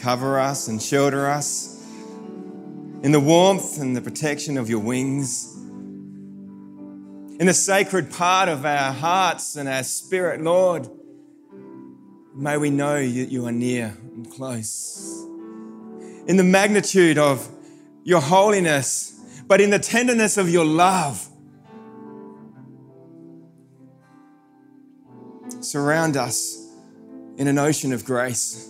cover us and shelter us in the warmth and the protection of your wings. In the sacred part of our hearts and our spirit, Lord, may we know that you are near and close. In the magnitude of your holiness, but in the tenderness of your love. Surround us in an ocean of grace.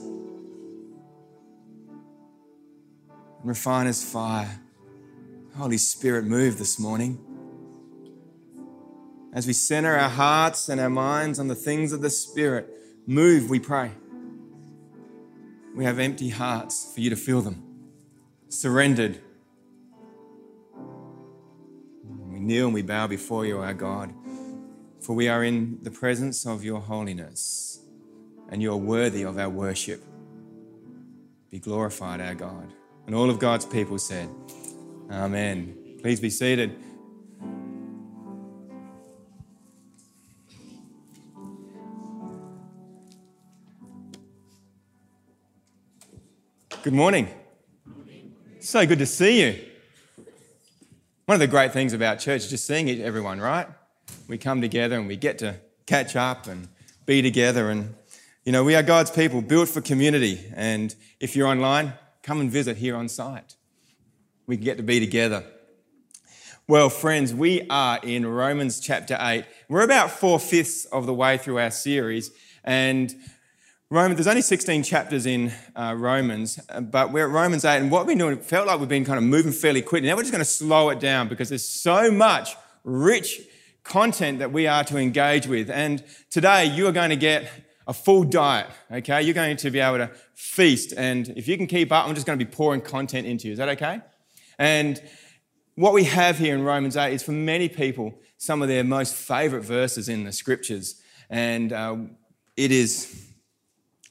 Refine as fire. Holy Spirit, move this morning. As we center our hearts and our minds on the things of the Spirit, move, we pray. We have empty hearts for you to fill them, surrendered. We kneel and we bow before you, our God, for we are in the presence of your holiness and you are worthy of our worship. Be glorified, our God. And all of God's people said, Amen. Please be seated. Good morning. So good to see you. One of the great things about church is just seeing everyone, right? We come together and we get to catch up and be together and you know, we are God's people built for community. And if you're online, come and visit here on site. We can get to be together. Well, friends, we are in Romans chapter 8. We're about four fifths of the way through our series. And Romans, there's only 16 chapters in uh, Romans, but we're at Romans 8. And what we've been doing, it felt like we've been kind of moving fairly quickly. Now we're just going to slow it down because there's so much rich content that we are to engage with. And today you are going to get a full diet, okay? You're going to be able to feast. And if you can keep up, I'm just going to be pouring content into you. Is that okay? And what we have here in Romans 8 is for many people some of their most favorite verses in the scriptures. And uh, it is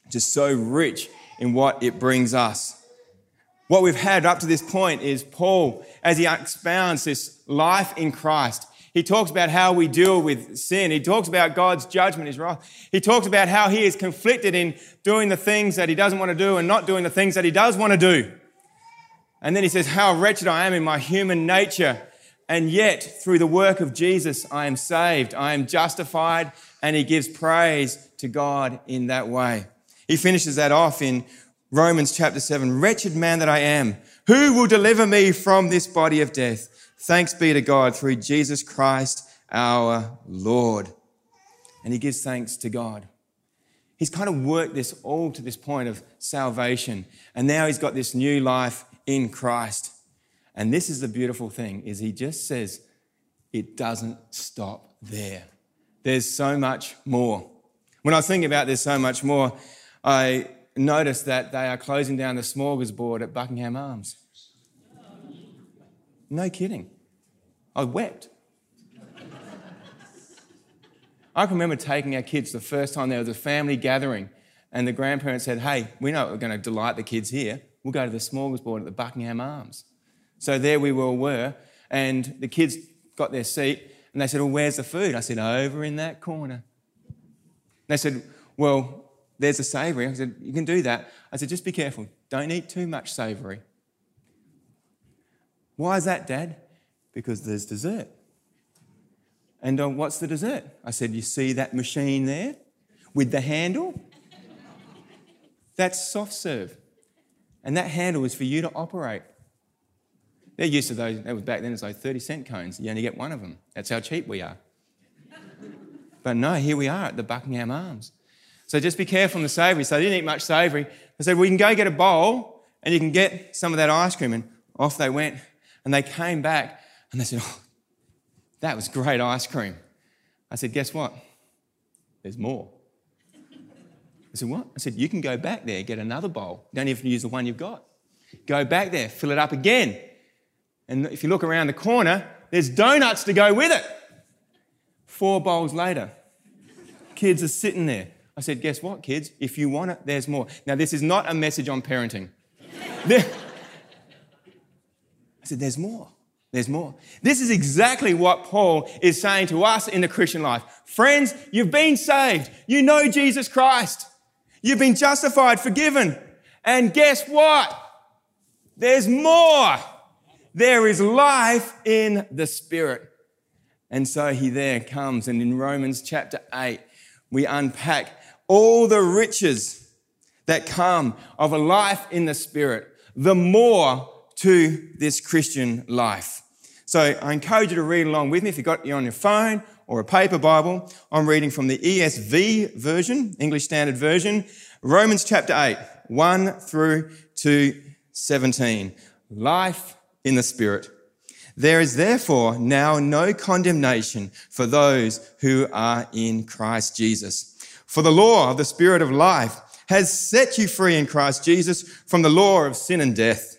just so rich in what it brings us. What we've had up to this point is Paul, as he expounds this life in Christ, he talks about how we deal with sin. He talks about God's judgment, his wrath. He talks about how he is conflicted in doing the things that he doesn't want to do and not doing the things that he does want to do. And then he says, How wretched I am in my human nature. And yet, through the work of Jesus, I am saved, I am justified, and he gives praise to God in that way. He finishes that off in Romans chapter 7 Wretched man that I am, who will deliver me from this body of death? Thanks be to God through Jesus Christ our Lord. And he gives thanks to God. He's kind of worked this all to this point of salvation. And now he's got this new life in Christ. And this is the beautiful thing is he just says it doesn't stop there. There's so much more. When I thinking about there's so much more, I noticed that they are closing down the smorgasbord at Buckingham Arms. No kidding. I wept. I can remember taking our kids the first time there was a family gathering, and the grandparents said, Hey, we know we're going to delight the kids here. We'll go to the smorgasbord at the Buckingham Arms. So there we all were, and the kids got their seat, and they said, Well, where's the food? I said, Over in that corner. They said, Well, there's the savoury. I said, You can do that. I said, Just be careful. Don't eat too much savoury. Why is that, Dad? Because there's dessert. And uh, what's the dessert? I said, You see that machine there with the handle? That's soft serve. And that handle is for you to operate. They're used to those, that was back then, it's like 30 cent cones. You only get one of them. That's how cheap we are. But no, here we are at the Buckingham Arms. So just be careful on the savoury. So they didn't eat much savoury. I said, well, you can go get a bowl and you can get some of that ice cream. And off they went. And they came back and they said, oh, that was great ice cream. I said, guess what? There's more. I said, what? I said, you can go back there, get another bowl. Don't even use the one you've got. Go back there, fill it up again. And if you look around the corner, there's donuts to go with it. Four bowls later, kids are sitting there. I said, guess what, kids? If you want it, there's more. Now, this is not a message on parenting. Said, there's more. There's more. This is exactly what Paul is saying to us in the Christian life. Friends, you've been saved. You know Jesus Christ. You've been justified, forgiven. And guess what? There's more. There is life in the Spirit. And so he there comes, and in Romans chapter 8, we unpack all the riches that come of a life in the Spirit, the more to this Christian life. So I encourage you to read along with me if you've got you on your phone or a paper Bible. I'm reading from the ESV version, English Standard Version, Romans chapter 8, 1 through to 17. Life in the Spirit. There is therefore now no condemnation for those who are in Christ Jesus. For the law of the Spirit of life has set you free in Christ Jesus from the law of sin and death.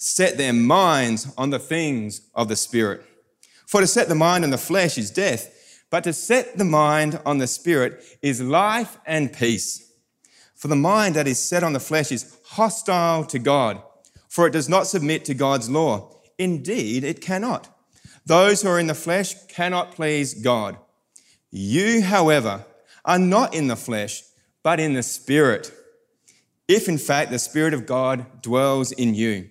set their minds on the things of the Spirit. For to set the mind on the flesh is death, but to set the mind on the Spirit is life and peace. For the mind that is set on the flesh is hostile to God, for it does not submit to God's law. Indeed, it cannot. Those who are in the flesh cannot please God. You, however, are not in the flesh, but in the Spirit. If in fact the Spirit of God dwells in you.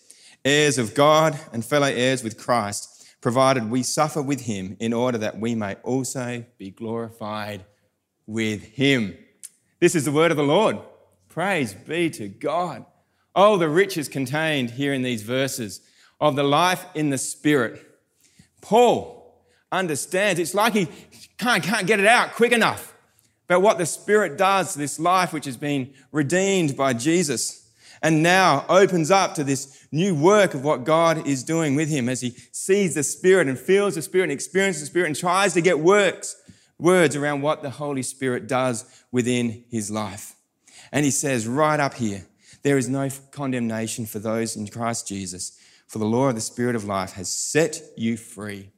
heirs of God and fellow heirs with Christ, provided we suffer with Him in order that we may also be glorified with Him. This is the word of the Lord. Praise be to God. Oh, the riches contained here in these verses of the life in the Spirit. Paul understands. It's like he can't, can't get it out quick enough about what the Spirit does, this life which has been redeemed by Jesus, and now opens up to this new work of what God is doing with him as he sees the Spirit and feels the Spirit and experiences the Spirit and tries to get works words around what the Holy Spirit does within his life. And he says right up here, there is no condemnation for those in Christ Jesus, for the law of the Spirit of life has set you free.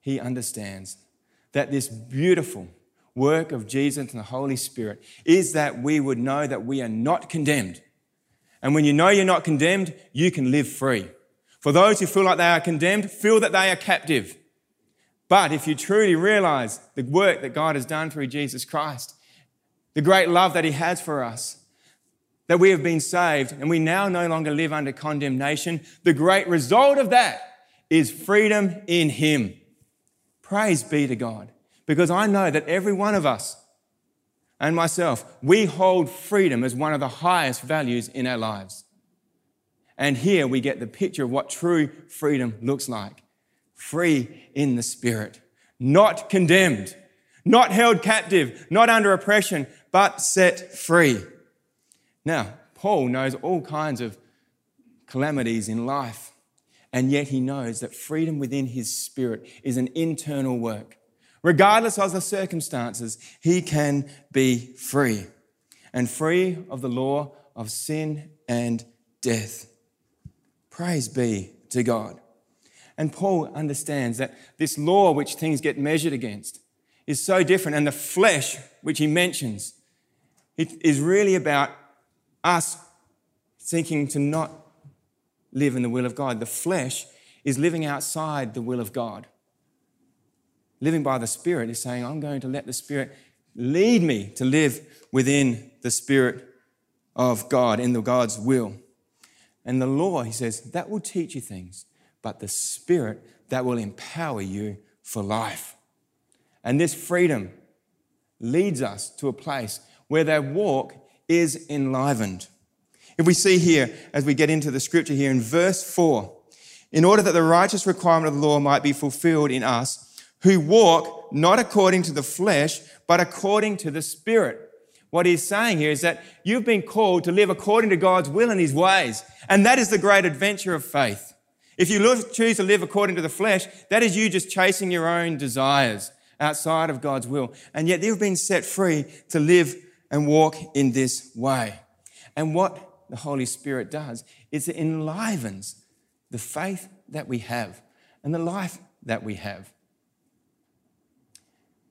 He understands that this beautiful work of Jesus and the Holy Spirit is that we would know that we are not condemned. And when you know you're not condemned, you can live free. For those who feel like they are condemned, feel that they are captive. But if you truly realize the work that God has done through Jesus Christ, the great love that He has for us, that we have been saved and we now no longer live under condemnation, the great result of that is freedom in Him. Praise be to God. Because I know that every one of us and myself, we hold freedom as one of the highest values in our lives. And here we get the picture of what true freedom looks like free in the Spirit, not condemned, not held captive, not under oppression, but set free. Now, Paul knows all kinds of calamities in life, and yet he knows that freedom within his spirit is an internal work. Regardless of the circumstances, he can be free and free of the law of sin and death. Praise be to God. And Paul understands that this law, which things get measured against, is so different. And the flesh, which he mentions, it is really about us thinking to not live in the will of God. The flesh is living outside the will of God. Living by the Spirit is saying, I'm going to let the Spirit lead me to live within the Spirit of God, in the God's will. And the law, he says, that will teach you things, but the Spirit, that will empower you for life. And this freedom leads us to a place where that walk is enlivened. If we see here, as we get into the scripture here in verse 4, in order that the righteous requirement of the law might be fulfilled in us, who walk not according to the flesh, but according to the Spirit. What he's saying here is that you've been called to live according to God's will and his ways. And that is the great adventure of faith. If you choose to live according to the flesh, that is you just chasing your own desires outside of God's will. And yet you've been set free to live and walk in this way. And what the Holy Spirit does is it enlivens the faith that we have and the life that we have.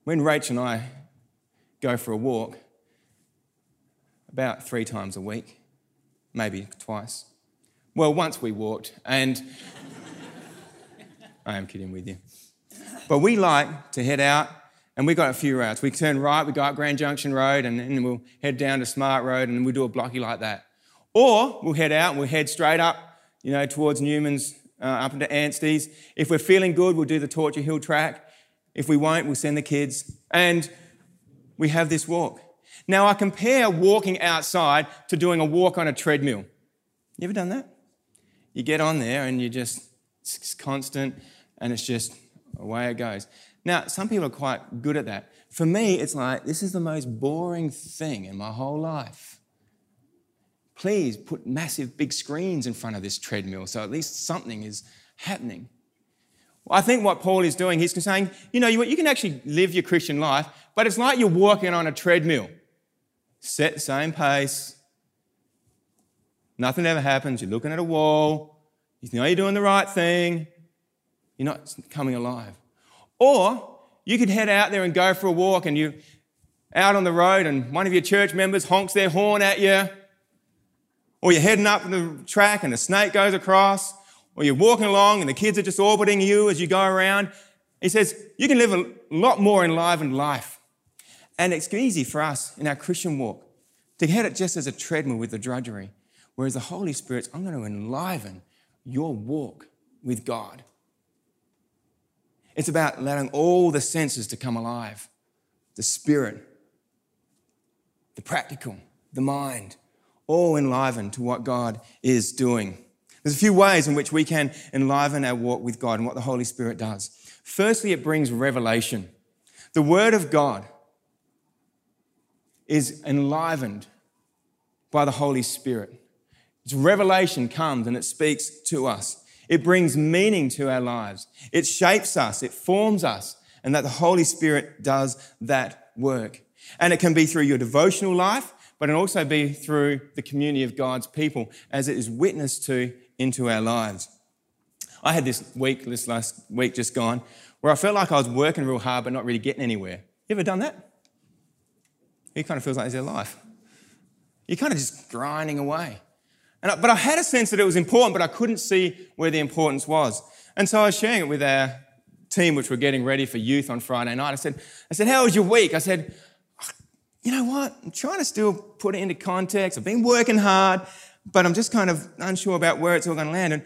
When Rachel and I go for a walk, about three times a week, maybe twice. Well, once we walked, and I am kidding with you. But we like to head out, and we've got a few routes. We turn right, we go up Grand Junction Road, and then we'll head down to Smart Road, and we'll do a blocky like that. Or we'll head out and we'll head straight up, you know, towards Newman's, uh, up into Anstey's. If we're feeling good, we'll do the Torture Hill track. If we won't, we'll send the kids. And we have this walk. Now, I compare walking outside to doing a walk on a treadmill. You ever done that? You get on there and you just, it's constant and it's just away it goes. Now, some people are quite good at that. For me, it's like, this is the most boring thing in my whole life. Please put massive big screens in front of this treadmill so at least something is happening. I think what Paul is doing, he's saying, you know, you, you can actually live your Christian life, but it's like you're walking on a treadmill. Set the same pace. Nothing ever happens. You're looking at a wall. You know you're doing the right thing. You're not coming alive. Or you could head out there and go for a walk and you're out on the road and one of your church members honks their horn at you. Or you're heading up the track and a snake goes across or you're walking along and the kids are just orbiting you as you go around. He says, you can live a lot more enlivened life. And it's easy for us in our Christian walk to get it just as a treadmill with the drudgery. Whereas the Holy Spirit's, I'm going to enliven your walk with God. It's about allowing all the senses to come alive the spirit, the practical, the mind, all enlivened to what God is doing. There's a few ways in which we can enliven our walk with God and what the Holy Spirit does. Firstly, it brings revelation. The Word of God is enlivened by the Holy Spirit. Its revelation comes and it speaks to us. It brings meaning to our lives. It shapes us, it forms us, and that the Holy Spirit does that work. And it can be through your devotional life, but it can also be through the community of God's people as it is witnessed to into our lives. I had this week, this last week just gone, where I felt like I was working real hard but not really getting anywhere. You ever done that? It kind of feels like it's your life. You're kind of just grinding away. And I, but I had a sense that it was important, but I couldn't see where the importance was. And so I was sharing it with our team, which were getting ready for youth on Friday night. I said, I said, how was your week? I said, ah, you know what? I'm trying to still put it into context. I've been working hard but I'm just kind of unsure about where it's all going to land. And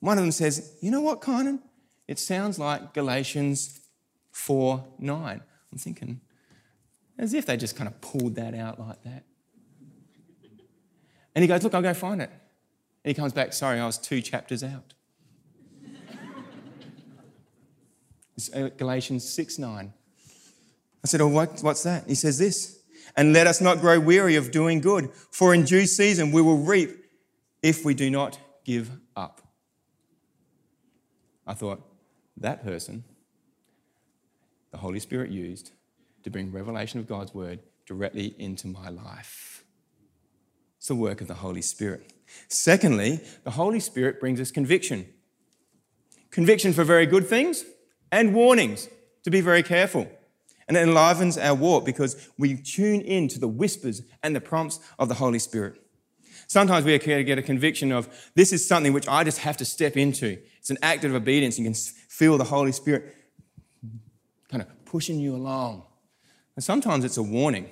one of them says, You know what, Kynan? It sounds like Galatians 4 9. I'm thinking, as if they just kind of pulled that out like that. And he goes, Look, I'll go find it. And he comes back, Sorry, I was two chapters out. uh, Galatians 6 9. I said, Oh, what, what's that? He says this and let us not grow weary of doing good, for in due season we will reap if we do not give up. I thought, that person, the Holy Spirit used to bring revelation of God's word directly into my life. It's the work of the Holy Spirit. Secondly, the Holy Spirit brings us conviction. Conviction for very good things and warnings to be very careful. And it enlivens our walk because we tune in to the whispers and the prompts of the Holy Spirit. Sometimes we get a conviction of this is something which I just have to step into. It's an act of obedience. You can feel the Holy Spirit kind of pushing you along. And sometimes it's a warning.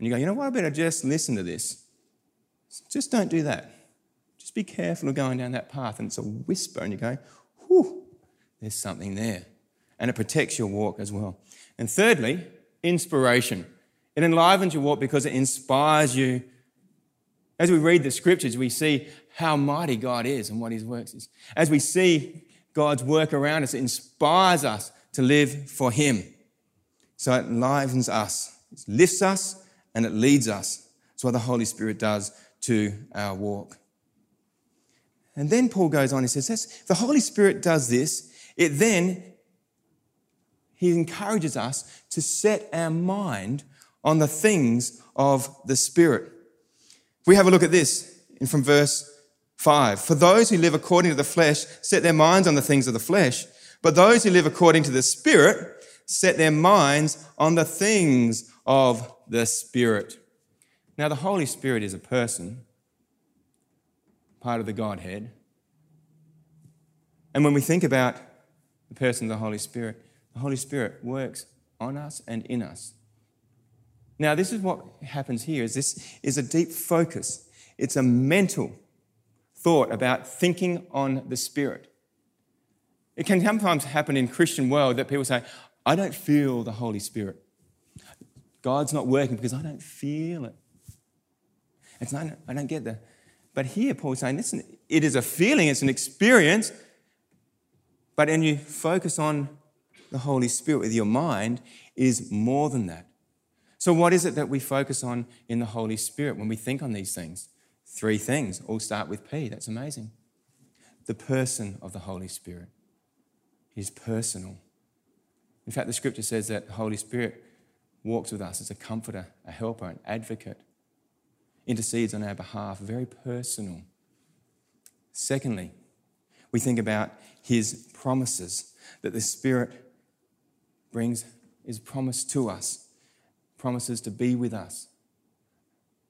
And you go, you know what, I better just listen to this. Just don't do that. Just be careful of going down that path. And it's a whisper, and you go, whew, there's something there. And it protects your walk as well. And thirdly, inspiration. It enlivens your walk because it inspires you. As we read the scriptures, we see how mighty God is and what his works is. As we see God's work around us, it inspires us to live for him. So it enlivens us, it lifts us, and it leads us. That's what the Holy Spirit does to our walk. And then Paul goes on, he says, if the Holy Spirit does this, it then, he encourages us to set our mind on the things of the Spirit. We have a look at this from verse 5. For those who live according to the flesh set their minds on the things of the flesh, but those who live according to the Spirit set their minds on the things of the Spirit. Now, the Holy Spirit is a person, part of the Godhead. And when we think about the person of the Holy Spirit, the Holy Spirit works on us and in us. Now, this is what happens here is this is a deep focus. It's a mental thought about thinking on the Spirit. It can sometimes happen in Christian world that people say, I don't feel the Holy Spirit. God's not working because I don't feel it. It's not, I don't get that. But here, Paul's saying, listen, it is a feeling, it's an experience, but when you focus on the Holy Spirit with your mind, is more than that. So, what is it that we focus on in the Holy Spirit when we think on these things? Three things, all start with P. That's amazing. The person of the Holy Spirit is personal. In fact, the scripture says that the Holy Spirit walks with us as a comforter, a helper, an advocate, intercedes on our behalf, very personal. Secondly, we think about his promises that the Spirit brings, is promise to us promises to be with us.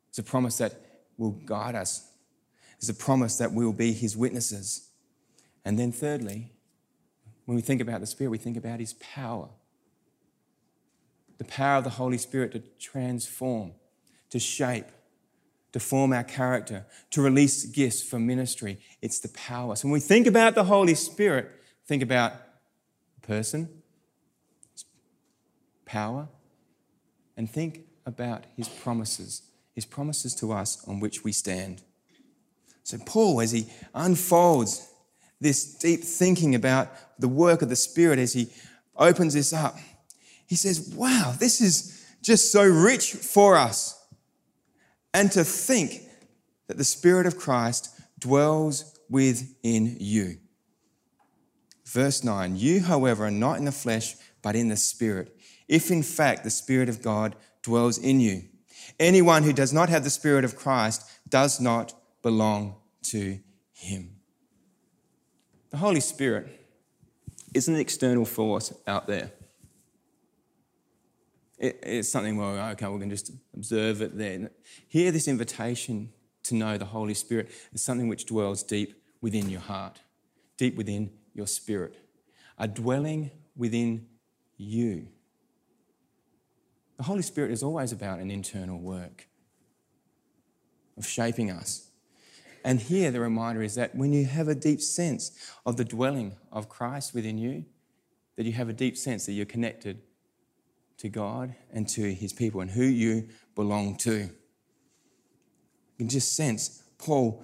It's a promise that will guide us. It's a promise that we will be his witnesses. And then, thirdly, when we think about the Spirit, we think about his power. The power of the Holy Spirit to transform, to shape, to form our character, to release gifts for ministry. It's the power. So when we think about the Holy Spirit, think about person, power, and think about his promises, his promises to us on which we stand. So, Paul, as he unfolds this deep thinking about the work of the Spirit, as he opens this up, he says, Wow, this is just so rich for us. And to think that the Spirit of Christ dwells within you. Verse 9 You, however, are not in the flesh, but in the Spirit if in fact the Spirit of God dwells in you. Anyone who does not have the Spirit of Christ does not belong to him. The Holy Spirit is an external force out there. It, it's something, well, okay, we can just observe it there. Hear this invitation to know the Holy Spirit is something which dwells deep within your heart, deep within your spirit, a dwelling within you. The Holy Spirit is always about an internal work of shaping us. And here the reminder is that when you have a deep sense of the dwelling of Christ within you, that you have a deep sense that you're connected to God and to his people and who you belong to. You can just sense Paul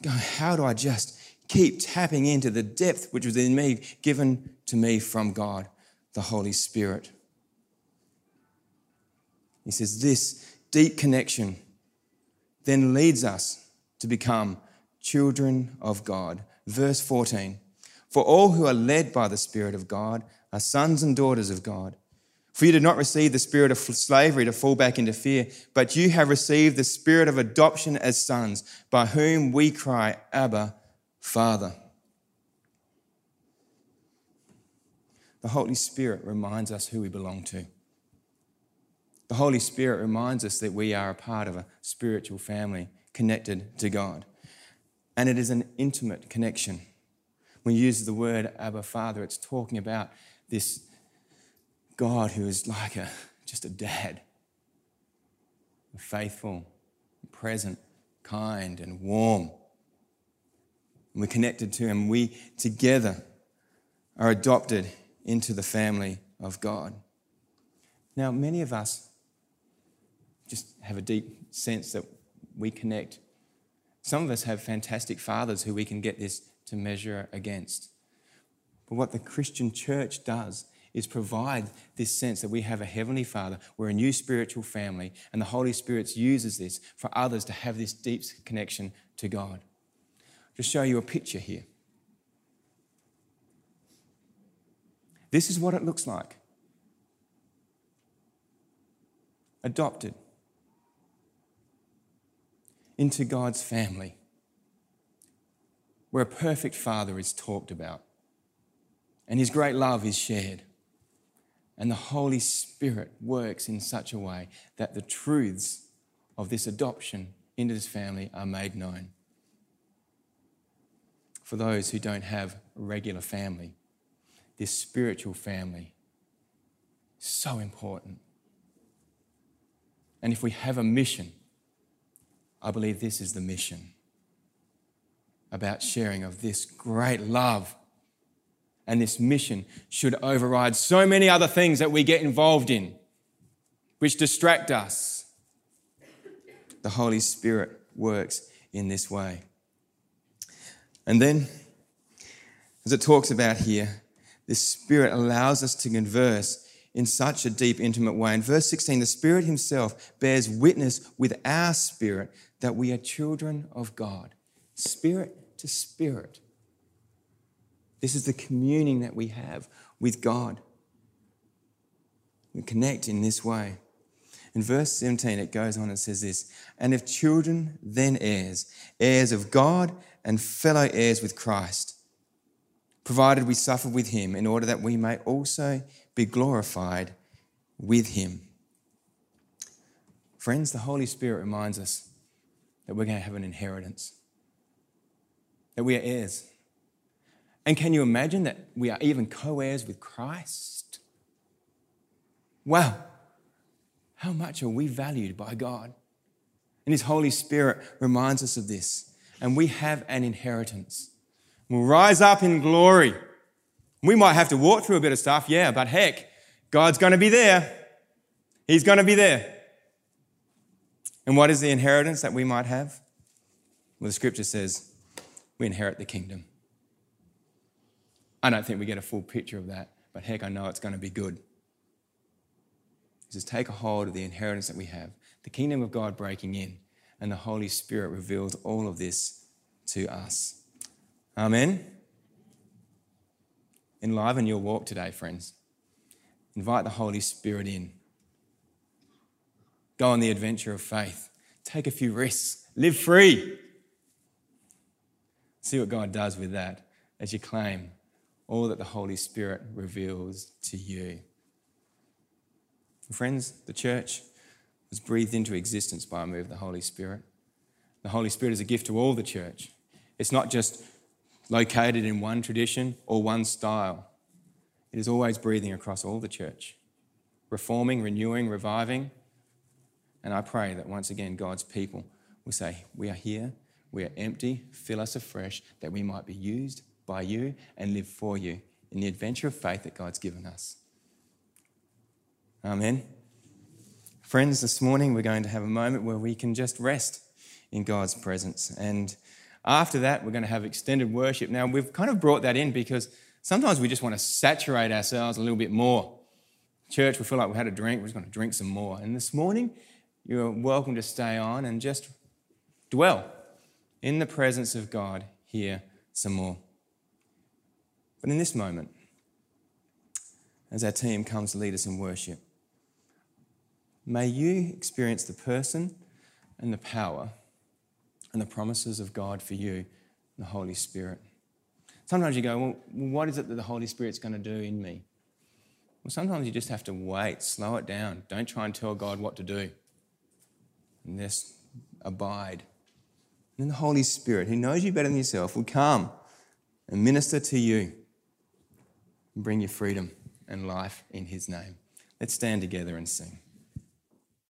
going, How do I just keep tapping into the depth which was in me, given to me from God, the Holy Spirit? He says, This deep connection then leads us to become children of God. Verse 14 For all who are led by the Spirit of God are sons and daughters of God. For you did not receive the spirit of slavery to fall back into fear, but you have received the spirit of adoption as sons, by whom we cry, Abba, Father. The Holy Spirit reminds us who we belong to. The Holy Spirit reminds us that we are a part of a spiritual family connected to God. And it is an intimate connection. When you use the word Abba Father, it's talking about this God who is like a just a dad, faithful, present, kind, and warm. And we're connected to Him. We together are adopted into the family of God. Now, many of us just have a deep sense that we connect. Some of us have fantastic fathers who we can get this to measure against. But what the Christian church does is provide this sense that we have a heavenly father, we're a new spiritual family, and the Holy Spirit uses this for others to have this deep connection to God. Just show you a picture here. This is what it looks like. Adopted into God's family, where a perfect father is talked about and his great love is shared. And the Holy Spirit works in such a way that the truths of this adoption into this family are made known. For those who don't have a regular family, this spiritual family is so important. And if we have a mission, I believe this is the mission about sharing of this great love and this mission should override so many other things that we get involved in, which distract us. The Holy Spirit works in this way. And then, as it talks about here, the Spirit allows us to converse in such a deep, intimate way. In verse 16, the Spirit Himself bears witness with our spirit that we are children of God. Spirit to spirit. This is the communing that we have with God. We connect in this way. In verse 17, it goes on and says this And if children, then heirs, heirs of God and fellow heirs with Christ, provided we suffer with him, in order that we may also be glorified with him. Friends, the Holy Spirit reminds us that we're going to have an inheritance, that we are heirs. And can you imagine that we are even co heirs with Christ? Wow, how much are we valued by God? And His Holy Spirit reminds us of this. And we have an inheritance. We'll rise up in glory. We might have to walk through a bit of stuff, yeah, but heck, God's going to be there. He's going to be there. And what is the inheritance that we might have? Well, the scripture says we inherit the kingdom. I don't think we get a full picture of that, but heck, I know it's going to be good. Just take a hold of the inheritance that we have, the kingdom of God breaking in, and the Holy Spirit reveals all of this to us. Amen. Enliven your walk today, friends. Invite the Holy Spirit in. Go on the adventure of faith. Take a few risks. Live free. See what God does with that as you claim all that the Holy Spirit reveals to you. Friends, the church was breathed into existence by a move of the Holy Spirit. The Holy Spirit is a gift to all the church. It's not just located in one tradition or one style, it is always breathing across all the church, reforming, renewing, reviving. And I pray that once again, God's people will say, We are here, we are empty, fill us afresh, that we might be used by you and live for you in the adventure of faith that God's given us. Amen. Friends, this morning we're going to have a moment where we can just rest in God's presence. And after that, we're going to have extended worship. Now, we've kind of brought that in because sometimes we just want to saturate ourselves a little bit more. Church, we feel like we had a drink, we're just going to drink some more. And this morning, you're welcome to stay on and just dwell in the presence of God here some more. But in this moment, as our team comes to lead us in worship, may you experience the person and the power and the promises of God for you, the Holy Spirit. Sometimes you go, well, what is it that the Holy Spirit's going to do in me? Well, sometimes you just have to wait, slow it down. Don't try and tell God what to do. And just abide And then the Holy Spirit, who knows you better than yourself, will come and minister to you and bring you freedom and life in His name. Let's stand together and sing.